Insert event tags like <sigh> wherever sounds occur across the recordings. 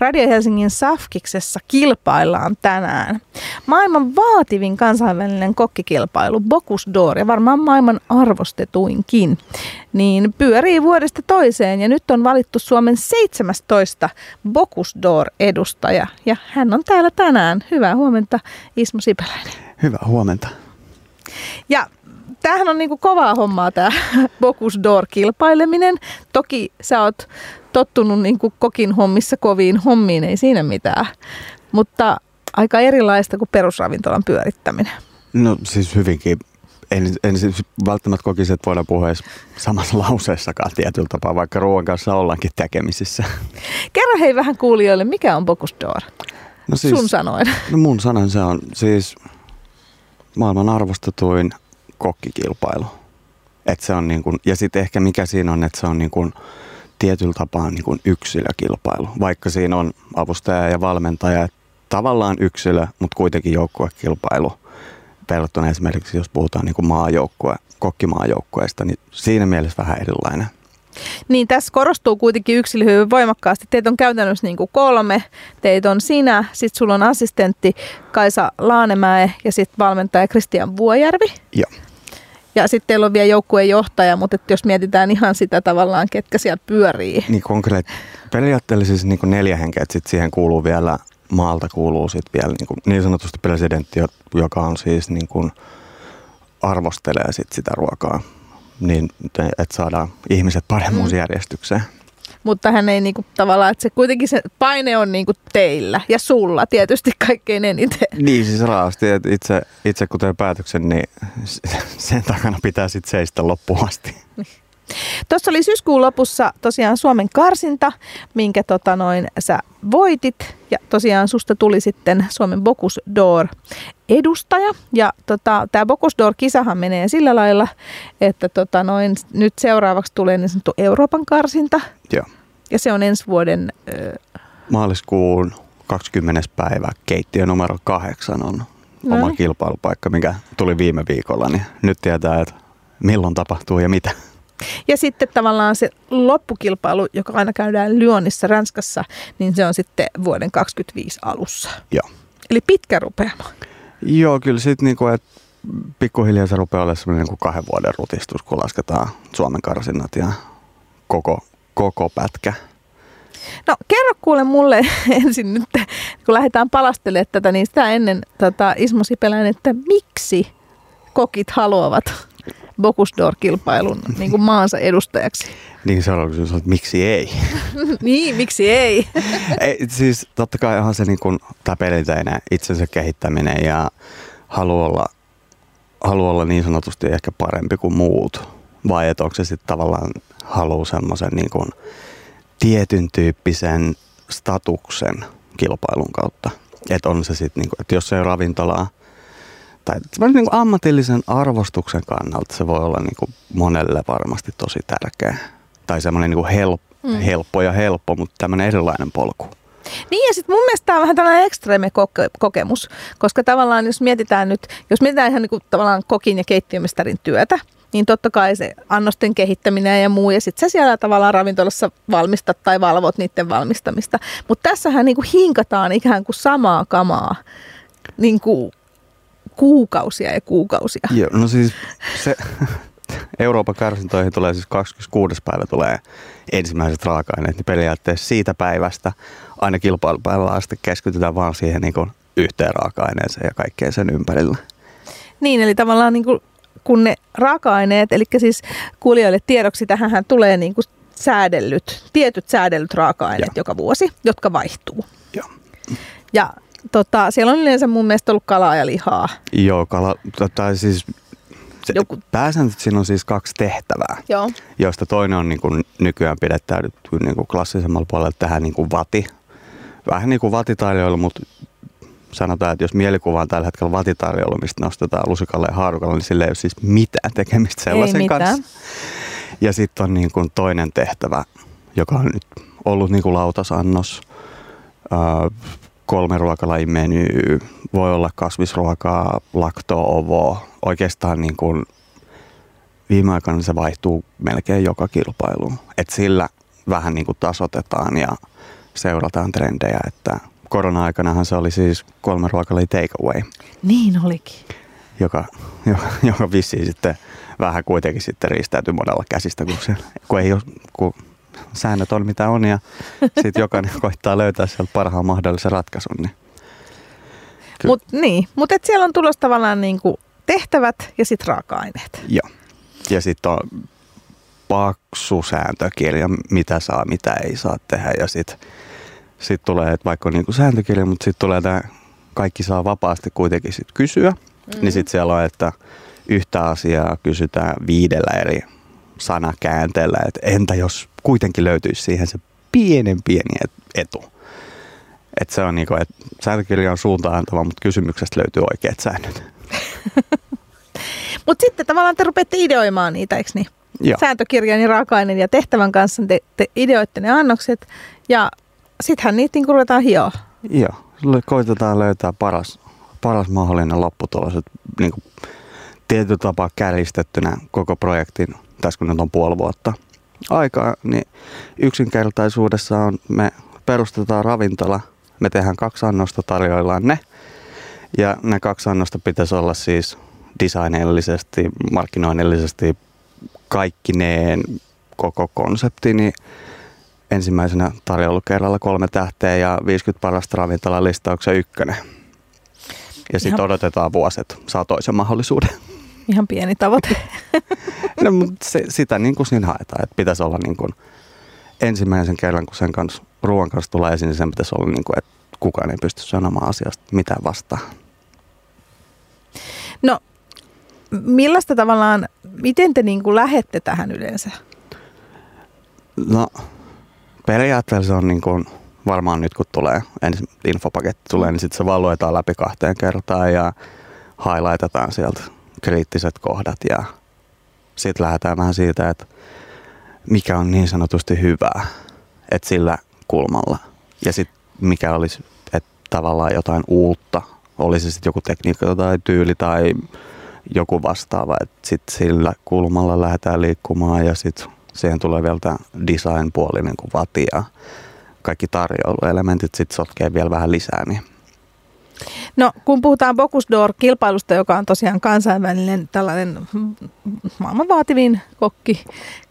Radio Helsingin Safkiksessa kilpaillaan tänään. Maailman vaativin kansainvälinen kokkikilpailu, Bocuse d'Or, ja varmaan maailman arvostetuinkin, niin pyörii vuodesta toiseen. Ja nyt on valittu Suomen 17 Bocuse d'Or-edustaja, ja hän on täällä tänään. Hyvää huomenta, Ismo Sipäläinen. Hyvää huomenta. Ja tämähän on niinku kovaa hommaa tämä <laughs> Bocuse d'Or-kilpaileminen. Toki sä oot tottunut niinku kokin hommissa koviin hommiin, ei siinä mitään. Mutta aika erilaista kuin perusravintolan pyörittäminen. No siis hyvinkin. En, en siis välttämättä kokisi, että voidaan puhua edes samassa <laughs> lauseessakaan tietyllä tapaa, vaikka ruoan kanssa ollaankin tekemisissä. Kerro hei vähän kuulijoille, mikä on Bocuse d'Or? No siis, Sun sanoin. No mun sanan se on siis maailman arvostetuin kokkikilpailu. Et se on niin kun, ja sitten ehkä mikä siinä on, että se on niin kun, tietyllä tapaa niin kun yksilökilpailu. Vaikka siinä on avustaja ja valmentaja, tavallaan yksilö, mutta kuitenkin joukkuekilpailu. Verrattuna esimerkiksi, jos puhutaan niin maajoukkue, kokkimaajoukkueesta, niin siinä mielessä vähän erilainen. Niin tässä korostuu kuitenkin yksilö hyvin voimakkaasti. Teitä on käytännössä niin kuin kolme. Teitä on sinä, sitten sulla on assistentti Kaisa Laanemäe ja sitten valmentaja Kristian Vuojärvi. Joo. Ja sitten teillä on vielä joukkueen johtaja, mutta että jos mietitään ihan sitä tavallaan, ketkä siellä pyörii. Niin konkreet, periaatteessa siis niin neljä henkeä, että sitten siihen kuuluu vielä, maalta kuuluu sitten vielä niin, kuin niin sanotusti presidentti, joka on siis niin kuin arvostelee sit sitä ruokaa, niin että saadaan ihmiset paremmuusjärjestykseen. Mm mutta hän ei niinku, tavallaan, että se kuitenkin se paine on niinku teillä ja sulla tietysti kaikkein eniten. Niin siis raasti, että itse, itse kun teen päätöksen, niin sen takana pitää sitten seistä loppuun asti. Tuossa oli syyskuun lopussa tosiaan Suomen karsinta, minkä tota noin, sä voitit. Ja tosiaan susta tuli sitten Suomen Bocuse d'Or edustaja. Ja tota, tämä Bocuse d'Or-kisahan menee sillä lailla, että tota noin, nyt seuraavaksi tulee niin sanottu Euroopan karsinta. Joo. Ja se on ensi vuoden... Äh... Maaliskuun 20. päivä keittiö numero kahdeksan on no. oma kilpailupaikka, mikä tuli viime viikolla. Niin nyt tietää, että milloin tapahtuu ja mitä. Ja sitten tavallaan se loppukilpailu, joka aina käydään Lyonissa, Ranskassa, niin se on sitten vuoden 2025 alussa. Joo. Eli pitkä rupeama. Joo, kyllä sitten niinku, että pikkuhiljaa se rupeaa olemaan semmoinen niinku kahden vuoden rutistus, kun lasketaan Suomen karsinnat ja koko, koko pätkä. No kerro kuule mulle <laughs> ensin nyt, kun lähdetään palastelemaan tätä, niin sitä ennen tota, Ismo Sipelän, että miksi kokit haluavat Bocuse d'Or-kilpailun <laughs> niin kuin maansa edustajaksi. Niin se on että miksi ei? <laughs> niin, miksi ei? ei? Siis totta kai onhan se niin kuin, tämä itsensä kehittäminen ja haluaa olla, haluaa olla niin sanotusti ehkä parempi kuin muut. Vai että onko se sitten tavallaan haluaa semmoisen niin kuin, tietyn tyyppisen statuksen kilpailun kautta. Että on se sitten, niin kuin, että jos se ei ole ravintolaa, tai niin kuin ammatillisen arvostuksen kannalta se voi olla niin kuin monelle varmasti tosi tärkeä. Tai semmoinen niin help, mm. helppo ja helppo, mutta tämmöinen erilainen polku. Niin ja sitten mun mielestä tämä on vähän tällainen ekstreeme koke- kokemus, koska tavallaan jos mietitään nyt, jos mietitään ihan niin kuin tavallaan kokin ja keittiömestarin työtä, niin totta kai se annosten kehittäminen ja muu, ja sitten sä siellä tavallaan ravintolassa valmistat tai valvot niiden valmistamista. Mutta tässähän niin kuin hinkataan ikään kuin samaa kamaa niin kuin kuukausia ja kuukausia. Joo, no siis se <laughs> Euroopan karsintoihin tulee siis 26. päivä tulee ensimmäiset raaka-aineet, niin periaatteessa siitä päivästä aina kilpailupäivään asti keskitytään vaan siihen niin kuin yhteen raaka-aineeseen ja kaikkeen sen ympärillä. Niin, eli tavallaan niin kuin, kun ne raaka-aineet, eli siis kuulijoille tiedoksi tähän tulee niin kuin säädellyt, tietyt säädellyt raaka-aineet Joo. joka vuosi, jotka vaihtuu. Joo. Ja tota, siellä on yleensä mun mielestä ollut kalaa ja lihaa. Joo, kala, tota, siis se, Joku... pääsääntöisesti siinä on siis kaksi tehtävää, Joo. joista toinen on niin kuin nykyään pidettäydytty niin kuin klassisemmalla puolella tähän niin kuin vati. Vähän niin kuin vatitarjoilu, mutta sanotaan, että jos mielikuva on tällä hetkellä vatitarjoilu, mistä nostetaan lusikalle ja haarukalla, niin sillä ei ole siis mitään tekemistä sellaisen ei kanssa. Ja sitten on niin kuin toinen tehtävä, joka on nyt ollut niin kuin lautasannos, kolme ruokalajin meny, voi olla kasvisruokaa, lakto-ovo. Oikeastaan niin kuin viime aikoina se vaihtuu melkein joka kilpailuun. Et sillä vähän niin kuin tasotetaan ja seurataan trendejä, että korona-aikanahan se oli siis kolme ruokalia takeaway. Niin olikin. Joka, joka, joka vissiin sitten vähän kuitenkin sitten riistäytyy monella käsistä, kun, se, kun, ei ole, kun säännöt on mitä on ja <laughs> sitten jokainen koittaa löytää sieltä parhaan mahdollisen ratkaisun. Niin. Mut, niin, mutta siellä on tulossa tavallaan niinku tehtävät ja sitten raaka-aineet. Joo. Ja sitten on paksu sääntökirja, mitä saa, mitä ei saa tehdä. Ja sitten sit tulee, että vaikka on niinku sääntökirja, mutta sitten tulee tämä, kaikki saa vapaasti kuitenkin sit kysyä. Mm. Niin sitten siellä on, että yhtä asiaa kysytään viidellä eri sanakäänteellä, että entä jos kuitenkin löytyisi siihen se pienen pieni etu. Että se on niinku, että sääntökirja on suuntaan antava, mutta kysymyksestä löytyy oikeat säännöt. <laughs> mutta sitten tavallaan te rupeatte ideoimaan niitä, eikö niin? Joo. Sääntökirjan ja raaka-aineen ja tehtävän kanssa te, te ideoitte ne annokset ja sittenhän niitä niin ruvetaan hioa. Joo, koitetaan löytää paras, paras mahdollinen lopputulos. Että niin kuin tietyllä tapaa kärjistettynä koko projektin, tässä kun nyt on puoli vuotta aikaa, niin yksinkertaisuudessa on, me perustetaan ravintola, me tehdään kaksi annosta, tarjoillaan ne. Ja ne kaksi annosta pitäisi olla siis designillisesti, markkinoinnillisesti kaikkineen koko konsepti, niin ensimmäisenä tarjoulukerralla kolme tähteä ja 50 parasta ravintolalistauksen ykkönen. Ja sitten odotetaan vuosi, että saa toisen mahdollisuuden. Ihan pieni tavoite. <laughs> no, mutta se, sitä niin kuin siinä haetaan, että pitäisi olla niin kuin ensimmäisen kerran, kun sen kanssa, ruoan kanssa tulee esiin, niin sen pitäisi olla niin kuin, että kukaan ei pysty sanomaan asiasta mitään vastaan. No, millaista tavallaan, miten te niin kuin lähette tähän yleensä? No, periaatteessa on niin kuin, varmaan nyt kun tulee, ensin infopaketti tulee, niin sitten se vaan luetaan läpi kahteen kertaan ja highlightetaan sieltä kriittiset kohdat ja sitten lähdetään vähän siitä, että mikä on niin sanotusti hyvää, että sillä kulmalla. Ja sitten mikä olisi, että tavallaan jotain uutta, olisi sitten joku tekniikka tai tyyli tai joku vastaava, että sitten sillä kulmalla lähdetään liikkumaan ja sitten siihen tulee vielä tämä design-puoli, niin kuin vati ja kaikki tarjouluelementit sitten sotkee vielä vähän lisää. Niin. No kun puhutaan Bocuse d'Or-kilpailusta, joka on tosiaan kansainvälinen tällainen maailman vaativin kokki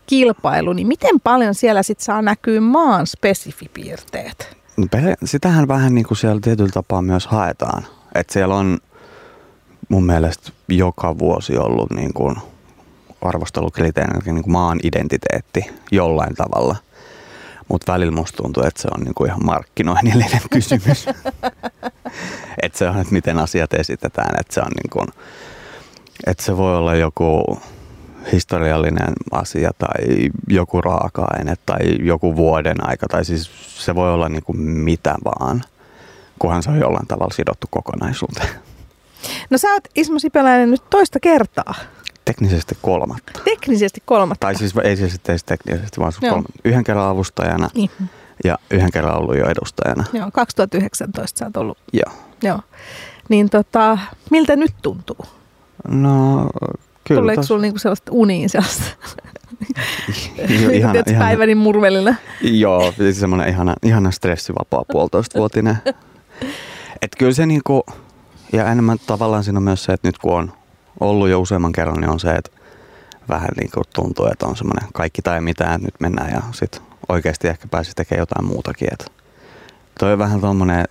kilpailu, niin miten paljon siellä sitten saa näkyä maan spesifipiirteet? No, sitähän vähän niin kuin siellä tietyllä tapaa myös haetaan. Että siellä on mun mielestä joka vuosi ollut niin kuin arvostelukriteerinä niin maan identiteetti jollain tavalla. Mutta välillä musta tuntuu, että se on niin kuin ihan markkinoinnillinen <laughs> kysymys. että se on, että miten asiat esitetään. Että se on niin kuin, että se voi olla joku historiallinen asia tai joku raaka-aine tai joku vuoden aika. Tai siis se voi olla niin kuin mitä vaan, kunhan se on jollain tavalla sidottu kokonaisuuteen. No sä oot Ismo Sipeläinen nyt toista kertaa. Teknisesti kolmatta. Teknisesti kolmatta. Tai siis ei siis edes teknisesti, vaan kolme. yhden kerran avustajana niin. ja yhden kerran ollut jo edustajana. Joo, 2019 sä oot ollut. Joo. Joo. Niin tota, miltä nyt tuntuu? No kyllä. Tuleeko tos... sulla niinku sellaista uniin sellaista? <laughs> ihana, ihana. päiväni murvelina. Joo, siis semmoinen ihana, ihana stressivapaa puolitoistavuotinen. <laughs> Että kyllä se niinku, ja enemmän tavallaan siinä on myös se, että nyt kun on ollut jo useamman kerran, niin on se, että vähän niin kuin tuntuu, että on semmoinen kaikki tai mitään, että nyt mennään ja sitten oikeasti ehkä pääsisi tekemään jotain muutakin. Että toi on vähän tuommoinen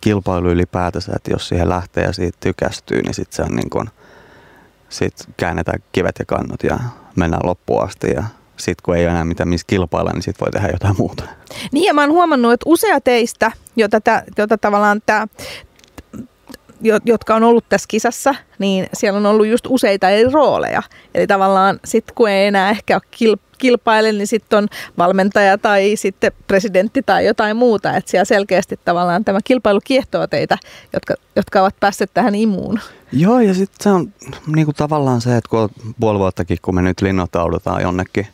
kilpailu ylipäätänsä, että jos siihen lähtee ja siitä tykästyy, niin sitten se on niin kuin, sit käännetään kivet ja kannot ja mennään loppuun asti ja sitten kun ei ole enää mitään missä kilpailla, niin sitten voi tehdä jotain muuta. Niin ja mä oon huomannut, että usea teistä, jota, jota tavallaan tämä jotka on ollut tässä kisassa, niin siellä on ollut just useita eri rooleja. Eli tavallaan sitten kun ei enää ehkä ole kilpaile, niin sitten on valmentaja tai sitten presidentti tai jotain muuta. Että siellä selkeästi tavallaan tämä kilpailu kiehtoo teitä, jotka, jotka ovat päässeet tähän imuun. Joo, ja sitten se on niin kuin tavallaan se, että kun puoli vuottakin, kun me nyt linnoittaudutaan jonnekin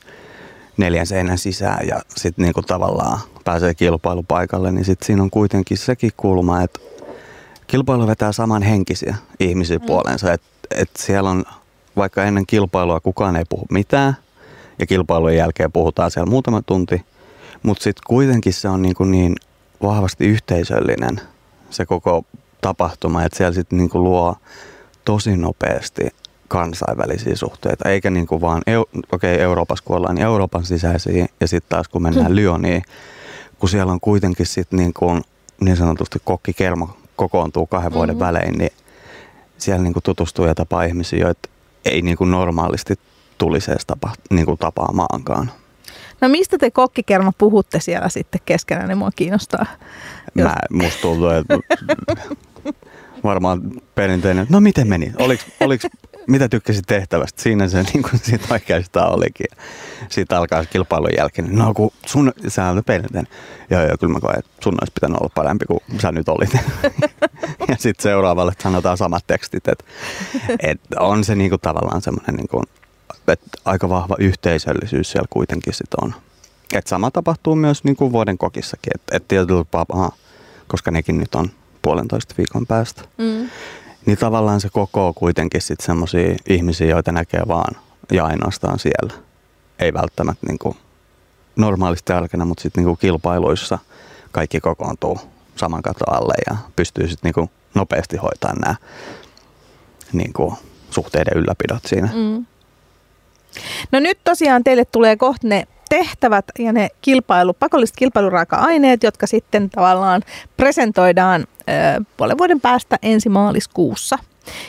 neljän seinän sisään ja sitten niin tavallaan pääsee kilpailupaikalle, niin sitten siinä on kuitenkin sekin kulma, että kilpailu vetää samanhenkisiä ihmisiä mm. puoleensa. Että et siellä on, vaikka ennen kilpailua kukaan ei puhu mitään, ja kilpailujen jälkeen puhutaan siellä muutama tunti, mutta sitten kuitenkin se on niin, kuin niin vahvasti yhteisöllinen se koko tapahtuma, että siellä sitten niin luo tosi nopeasti kansainvälisiä suhteita, eikä niin kuin vaan, okei okay, Euroopassa kun ollaan, niin Euroopan sisäisiä ja sitten taas kun mennään hmm. Lyoniin, kun siellä on kuitenkin sitten niin, kuin, niin sanotusti kokkikermo kokoontuu kahden vuoden mm-hmm. välein, niin siellä niin kuin tutustuu ja tapaa ihmisiä, joita ei niin kuin normaalisti tulisi edes tapa, niin kuin tapaamaankaan. No mistä te kokkikerma puhutte siellä sitten keskenään, niin mua kiinnostaa. Mä, musta tuntuu, että <laughs> varmaan perinteinen, no miten meni? Oliko, oliko, mitä tykkäsit tehtävästä? Siinä se <laughs> niin kuin siitä oikeastaan olikin. Siitä alkaa kilpailun jälkeen. No kun sun, sä perinteinen. Joo, joo, kyllä mä koen, että sun olisi pitänyt olla parempi kuin sä nyt olit. <laughs> ja sitten seuraavalle sanotaan samat tekstit. Että et on se niin kuin tavallaan semmoinen, niin kuin, että aika vahva yhteisöllisyys siellä kuitenkin sit on. Et sama tapahtuu myös niin kuin vuoden kokissakin. Että et tietyllä tapaa, koska nekin nyt on puolentoista viikon päästä. Mm. Niin tavallaan se koko kuitenkin sitten semmoisia ihmisiä, joita näkee vaan ja ainoastaan siellä. Ei välttämättä niin kuin normaalisti arkena, mutta sitten niin kilpailuissa kaikki kokoontuu saman katon alle ja pystyy sitten niin nopeasti hoitamaan nämä niin kuin suhteiden ylläpidot siinä. Mm. No nyt tosiaan teille tulee kohta ne tehtävät ja ne kilpailu, pakolliset kilpailuraaka-aineet, jotka sitten tavallaan presentoidaan ö, puolen vuoden päästä ensi maaliskuussa.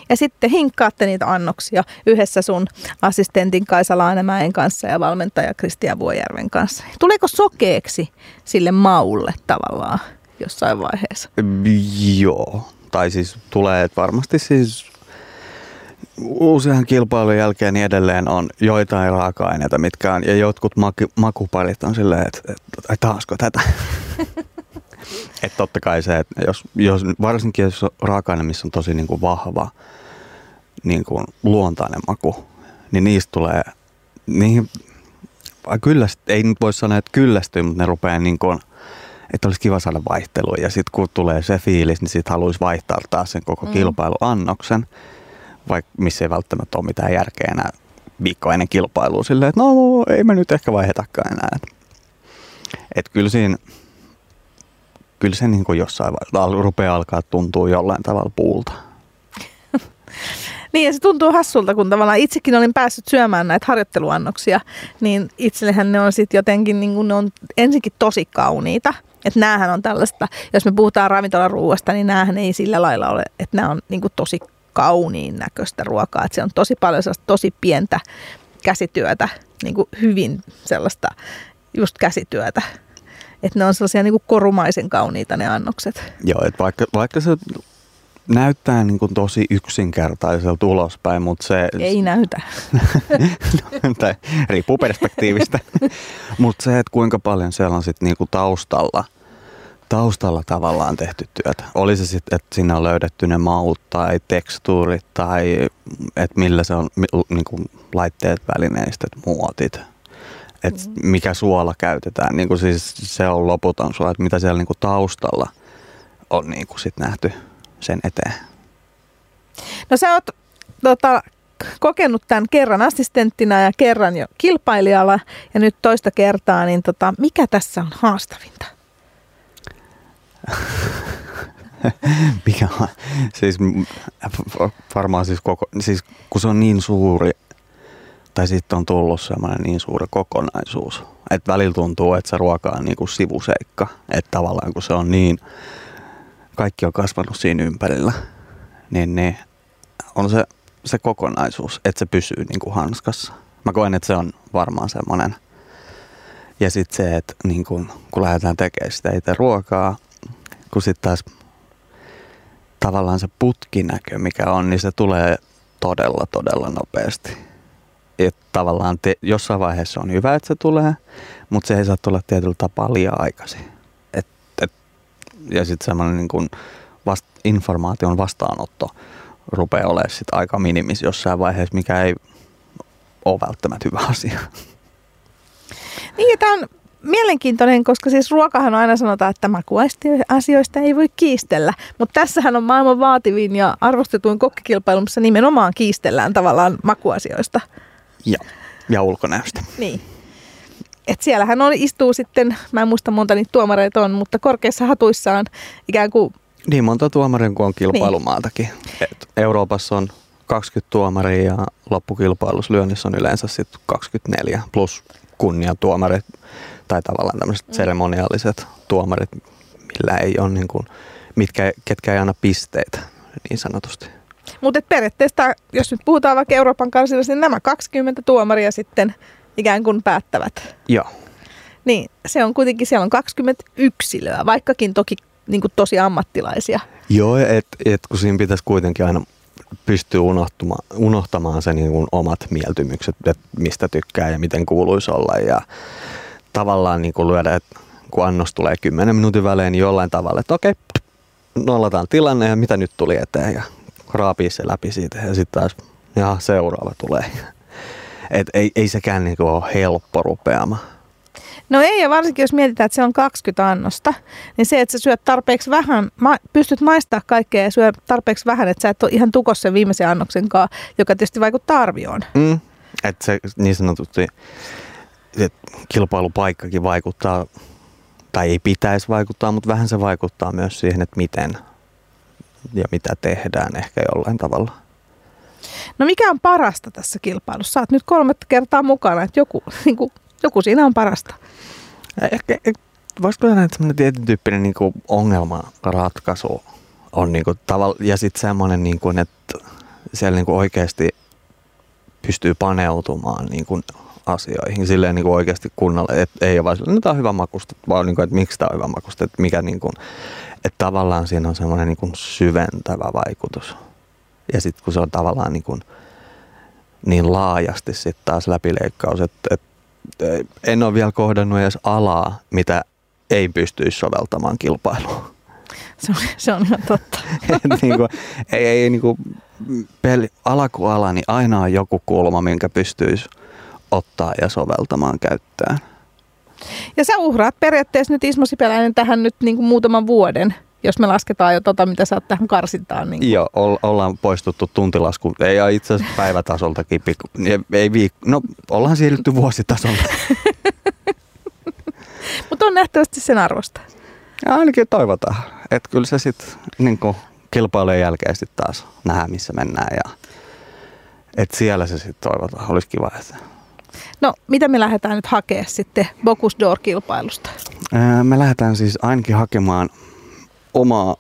Ja sitten hinkkaatte niitä annoksia yhdessä sun assistentin Kaisa Laanemäen kanssa ja valmentaja Kristian Vuojärven kanssa. Tuleeko sokeeksi sille maulle tavallaan jossain vaiheessa? Joo. Tai siis tulee, varmasti siis usean kilpailun jälkeen niin edelleen on joitain raaka-aineita, mitkä on, ja jotkut maku, makuparit on silleen, että, että taasko tätä. <laughs> että totta kai se, että jos, jos, varsinkin jos on raaka-aine, missä on tosi niin kuin vahva niin kuin luontainen maku, niin niistä tulee, niihin, kylläst, ei nyt voi sanoa, että kyllästyy, mutta ne rupeaa niin kuin, että olisi kiva saada vaihtelua. Ja sitten kun tulee se fiilis, niin sitten haluaisi vaihtaa taas sen koko mm. kilpailuannoksen vaikka missä ei välttämättä ole mitään järkeä enää viikko ennen kilpailua silleen, että no ei mä nyt ehkä vaihetakaan enää. Että et kyllä siinä, kyllä se niin kuin jossain vaiheessa rupeaa alkaa tuntua jollain tavalla puulta. <laughs> Niin ja se tuntuu hassulta, kun tavallaan itsekin olin päässyt syömään näitä harjoitteluannoksia, niin itsellehän ne on sitten jotenkin, niin kuin ne on ensinkin tosi kauniita. Että näähän on tällaista, jos me puhutaan ravintolaruuasta, niin näähän ei sillä lailla ole, että nämä on niin tosi kauniin näköistä ruokaa. Että se on tosi paljon sellaista tosi pientä käsityötä, niin kuin hyvin sellaista just käsityötä. Että ne on sellaisia niin kuin korumaisen kauniita ne annokset. Joo, että vaikka, vaikka se näyttää niin kuin tosi yksinkertaiselta ulospäin, mutta se... Ei näytä. <laughs> tai riippuu perspektiivistä. <laughs> mutta se, että kuinka paljon siellä on sitten niin kuin taustalla – taustalla tavallaan tehty työtä. Oli se sitten, että siinä on löydetty ne maut tai tekstuurit tai että millä se on niin kuin laitteet, välineistöt, muotit. Että mm. mikä suola käytetään. Niin kuin siis se on loputon suola, että mitä siellä niin kuin taustalla on niin kuin sit nähty sen eteen. No sä oot tota, kokenut tämän kerran assistenttina ja kerran jo kilpailijalla ja nyt toista kertaa, niin tota, mikä tässä on haastavinta? <laughs> Mikä on? Siis varmaan siis, koko, siis kun se on niin suuri, tai sitten on tullut semmoinen niin suuri kokonaisuus, että välillä tuntuu, että se ruoka on niin kuin sivuseikka. Että tavallaan kun se on niin, kaikki on kasvanut siinä ympärillä, niin, niin on se, se kokonaisuus, että se pysyy niin kuin hanskassa. Mä koen, että se on varmaan semmoinen. Ja sitten se, että niin kun, kun lähdetään tekemään sitä itse ruokaa, kun sitten taas tavallaan se putkinäkö, mikä on, niin se tulee todella, todella nopeasti. Et tavallaan te, jossain vaiheessa on hyvä, että se tulee, mutta se ei saa tulla tietyllä tapaa liian aikaisin. Et, et, ja sitten semmoinen niin kun vast, informaation vastaanotto rupeaa olemaan sit aika minimis jossain vaiheessa, mikä ei ole välttämättä hyvä asia. Niin, tämä on mielenkiintoinen, koska siis ruokahan aina sanotaan, että makuasioista ei voi kiistellä. Mutta tässähän on maailman vaativin ja arvostetuin kokkikilpailu, missä nimenomaan kiistellään tavallaan makuasioista. Ja, ja ulkonäöstä. Niin. et siellähän on, istuu sitten, mä en muista monta niitä tuomareita on, mutta korkeissa hatuissaan ikään kuin... Niin monta tuomaria kuin on kilpailumaatakin. Niin. Et Euroopassa on 20 tuomaria ja loppukilpailussa lyönnissä on yleensä sitten 24 plus kunniatuomarit tai tavallaan tämmöiset mm. seremoniaaliset tuomarit, millä ei ole niin kuin, mitkä, ketkä ei anna pisteitä niin sanotusti. Mutta periaatteessa, jos nyt puhutaan vaikka Euroopan kansallisesti, niin nämä 20 tuomaria sitten ikään kuin päättävät. Joo. Niin, se on kuitenkin, siellä on 20 yksilöä, vaikkakin toki niin kuin tosi ammattilaisia. Joo, että et, kun siinä pitäisi kuitenkin aina pystyä unohtamaan, unohtamaan se niin kuin omat mieltymykset, että mistä tykkää ja miten kuuluisi olla. Ja tavallaan niin kuin lyödä, että kun annos tulee 10 minuutin välein, niin jollain tavalla, että okei, nollataan tilanne ja mitä nyt tuli eteen ja raapii se läpi siitä ja sitten taas ja seuraava tulee. <laughs> Et ei, ei sekään niinku ole helppo rupeama. No ei, ja varsinkin jos mietitään, että se on 20 annosta, niin se, että sä syöt tarpeeksi vähän, ma- pystyt maistaa kaikkea ja syöt tarpeeksi vähän, että sä et ole ihan tukossa sen viimeisen annoksen kanssa, joka tietysti vaikuttaa arvioon. Mm, että se niin sanotusti, että kilpailupaikkakin vaikuttaa, tai ei pitäisi vaikuttaa, mutta vähän se vaikuttaa myös siihen, että miten ja mitä tehdään ehkä jollain tavalla. No mikä on parasta tässä kilpailussa? Oot nyt kolmatta kertaa mukana, että joku, <laughs> niin kuin, joku siinä on parasta. Ehkä, voisiko sanoa, että semmoinen tietyn tyyppinen niin kuin ongelmanratkaisu on niin kuin tavalla, ja sitten semmoinen, niin kuin, että siellä niin kuin oikeasti pystyy paneutumaan niin kuin asioihin silleen niin kuin oikeasti kunnolla, että ei ole vaan silleen, no tämä on hyvä makusta, vaan niin kuin, että miksi tämä on hyvä makusta, että mikä niin kuin, että tavallaan siinä on semmoinen niin kuin syventävä vaikutus. Ja sitten kun se on tavallaan niin, kuin, niin laajasti sitten taas läpileikkaus, että, että en ole vielä kohdannut edes alaa, mitä ei pystyisi soveltamaan kilpailuun. <laughs> Se on, se on ihan totta. <laughs> niin kuin, ei, ei niin kuin, peli, ala kuin ala, niin aina on joku kulma, minkä pystyisi ottaa ja soveltamaan käyttöön. Ja sä uhraat periaatteessa nyt Ismo Sipeläinen tähän nyt niin kuin muutaman vuoden, jos me lasketaan jo tota, mitä sä oot tähän karsintaan. Niin Joo, ollaan poistuttu tuntilasku. Ei itse asiassa päivätasoltakin. Ei viik- no, ollaan siirrytty vuositasolta. <laughs> Mutta on nähtävästi sen arvosta. Ja ainakin toivotaan. Että kyllä se sitten niin kilpailujen jälkeen sitten taas nähdään, missä mennään. Ja, että siellä se sitten toivotaan. Olisi kiva, että No, mitä me lähdetään nyt hakemaan sitten Bocuse d'Or-kilpailusta? Me lähdetään siis ainakin hakemaan omaa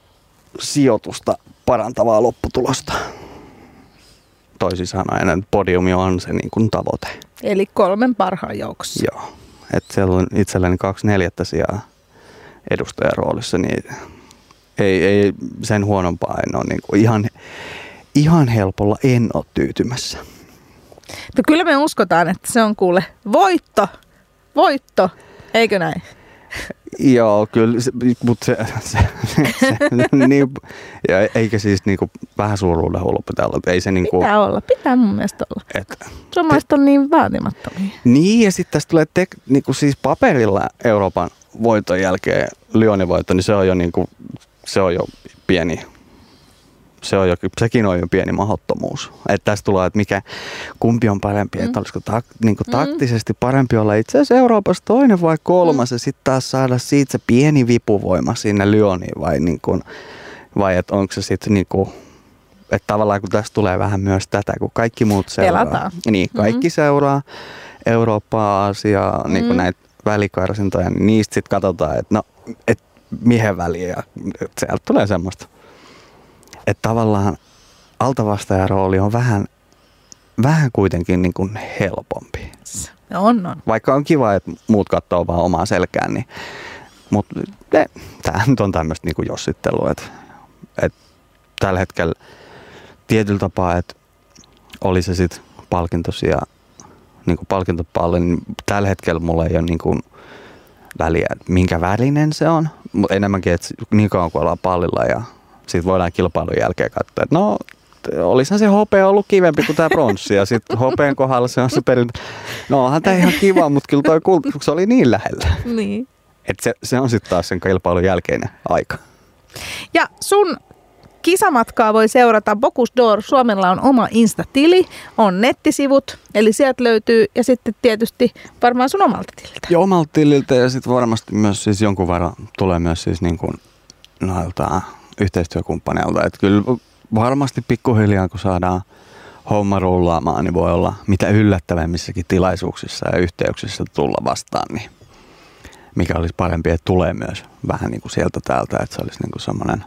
sijoitusta parantavaa lopputulosta. Toisin sanoen, podiumi on se niin kuin tavoite. Eli kolmen parhaan joukossa. Joo. Että siellä on itselläni kaksi neljättä sijaa edustajan roolissa, niin ei, ei sen huonompaa en ole niin kuin ihan, ihan helpolla en ole tyytymässä. No kyllä me uskotaan, että se on kuule voitto, voitto, eikö näin? Joo, kyllä, se, mutta se, se, se niin, ja eikä siis niinku vähän suuruuden hullu pitää olla. Ei se niinku, pitää olla, pitää mun mielestä olla. Et, Suomalaiset on niin vaatimattomia. Niin, ja sitten tästä tulee tek, niinku siis paperilla Euroopan voiton jälkeen Lyonin voitto, niin se on jo, niinku, se on jo pieni se on jo, sekin on jo pieni mahdottomuus. Että tästä tulee, että mikä, kumpi on parempi, mm. että olisiko ta, niin kuin mm. taktisesti parempi olla itse asiassa Euroopassa toinen vai kolmas mm. ja sitten taas saada siitä se pieni vipuvoima sinne Lyoniin vai, niin kuin, vai että onko se sitten niin kuin, että tavallaan kun tästä tulee vähän myös tätä, kun kaikki muut seuraa. Pelataan. Niin, kaikki mm seuraa Eurooppaa, Aasiaa, mm niin kuin näitä välikarsintoja, niin niistä sitten katsotaan, että no, että mihin väliin ja sieltä tulee semmoista että tavallaan altavastaajan rooli on vähän, vähän kuitenkin niin kuin helpompi. On, on. Vaikka on kiva, että muut katsoo vaan omaa selkään, niin, mutta tämä nyt on tämmöistä niin jossittelua, että, että tällä hetkellä tietyllä tapaa, että oli se sitten palkintosia, niin kuin palkintopalli, niin tällä hetkellä mulla ei ole niin kuin väliä, että minkä värinen se on, mutta enemmänkin, että niin kauan kuin ollaan pallilla ja sitten voidaan kilpailun jälkeen katsoa, että no olisihan se hopea ollut kivempi kuin tämä pronssi. Ja sitten hopean kohdalla se on se perintö. No onhan tämä ihan kiva, mutta kyllä toi kulta, se oli niin lähellä. Niin. Et se, se on sitten taas sen kilpailun jälkeinen aika. Ja sun kisamatkaa voi seurata Bocuse d'Or. Suomella on oma Insta-tili, on nettisivut, eli sieltä löytyy, ja sitten tietysti varmaan sun omalta tililtä. Ja omalta tililtä ja sitten varmasti myös siis jonkun verran tulee myös siis niin kuin noilta yhteistyökumppaneilta. Että kyllä varmasti pikkuhiljaa kun saadaan homma rullaamaan, niin voi olla mitä yllättävämmissäkin tilaisuuksissa ja yhteyksissä tulla vastaan, niin mikä olisi parempi, että tulee myös vähän niin kuin sieltä täältä, että se olisi niin kuin semmoinen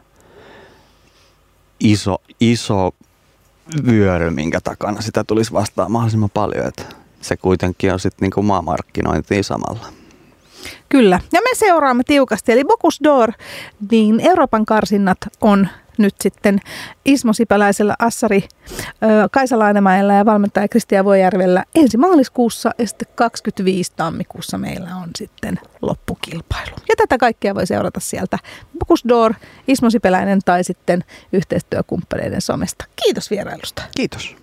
iso, iso vyöry, minkä takana sitä tulisi vastaan mahdollisimman paljon, että se kuitenkin on sitten niin kuin maamarkkinointiin samalla. Kyllä, ja me seuraamme tiukasti. Eli Bocuse d'Or, niin Euroopan karsinnat on nyt sitten Ismo Sipäläisellä, Assari Kaisa Lainemäellä ja valmentaja Kristian Vuojärvellä ensi maaliskuussa ja sitten 25 tammikuussa meillä on sitten loppukilpailu. Ja tätä kaikkea voi seurata sieltä Bocuse d'Or, Ismo Sipeläinen tai sitten yhteistyökumppaneiden somesta. Kiitos vierailusta. Kiitos.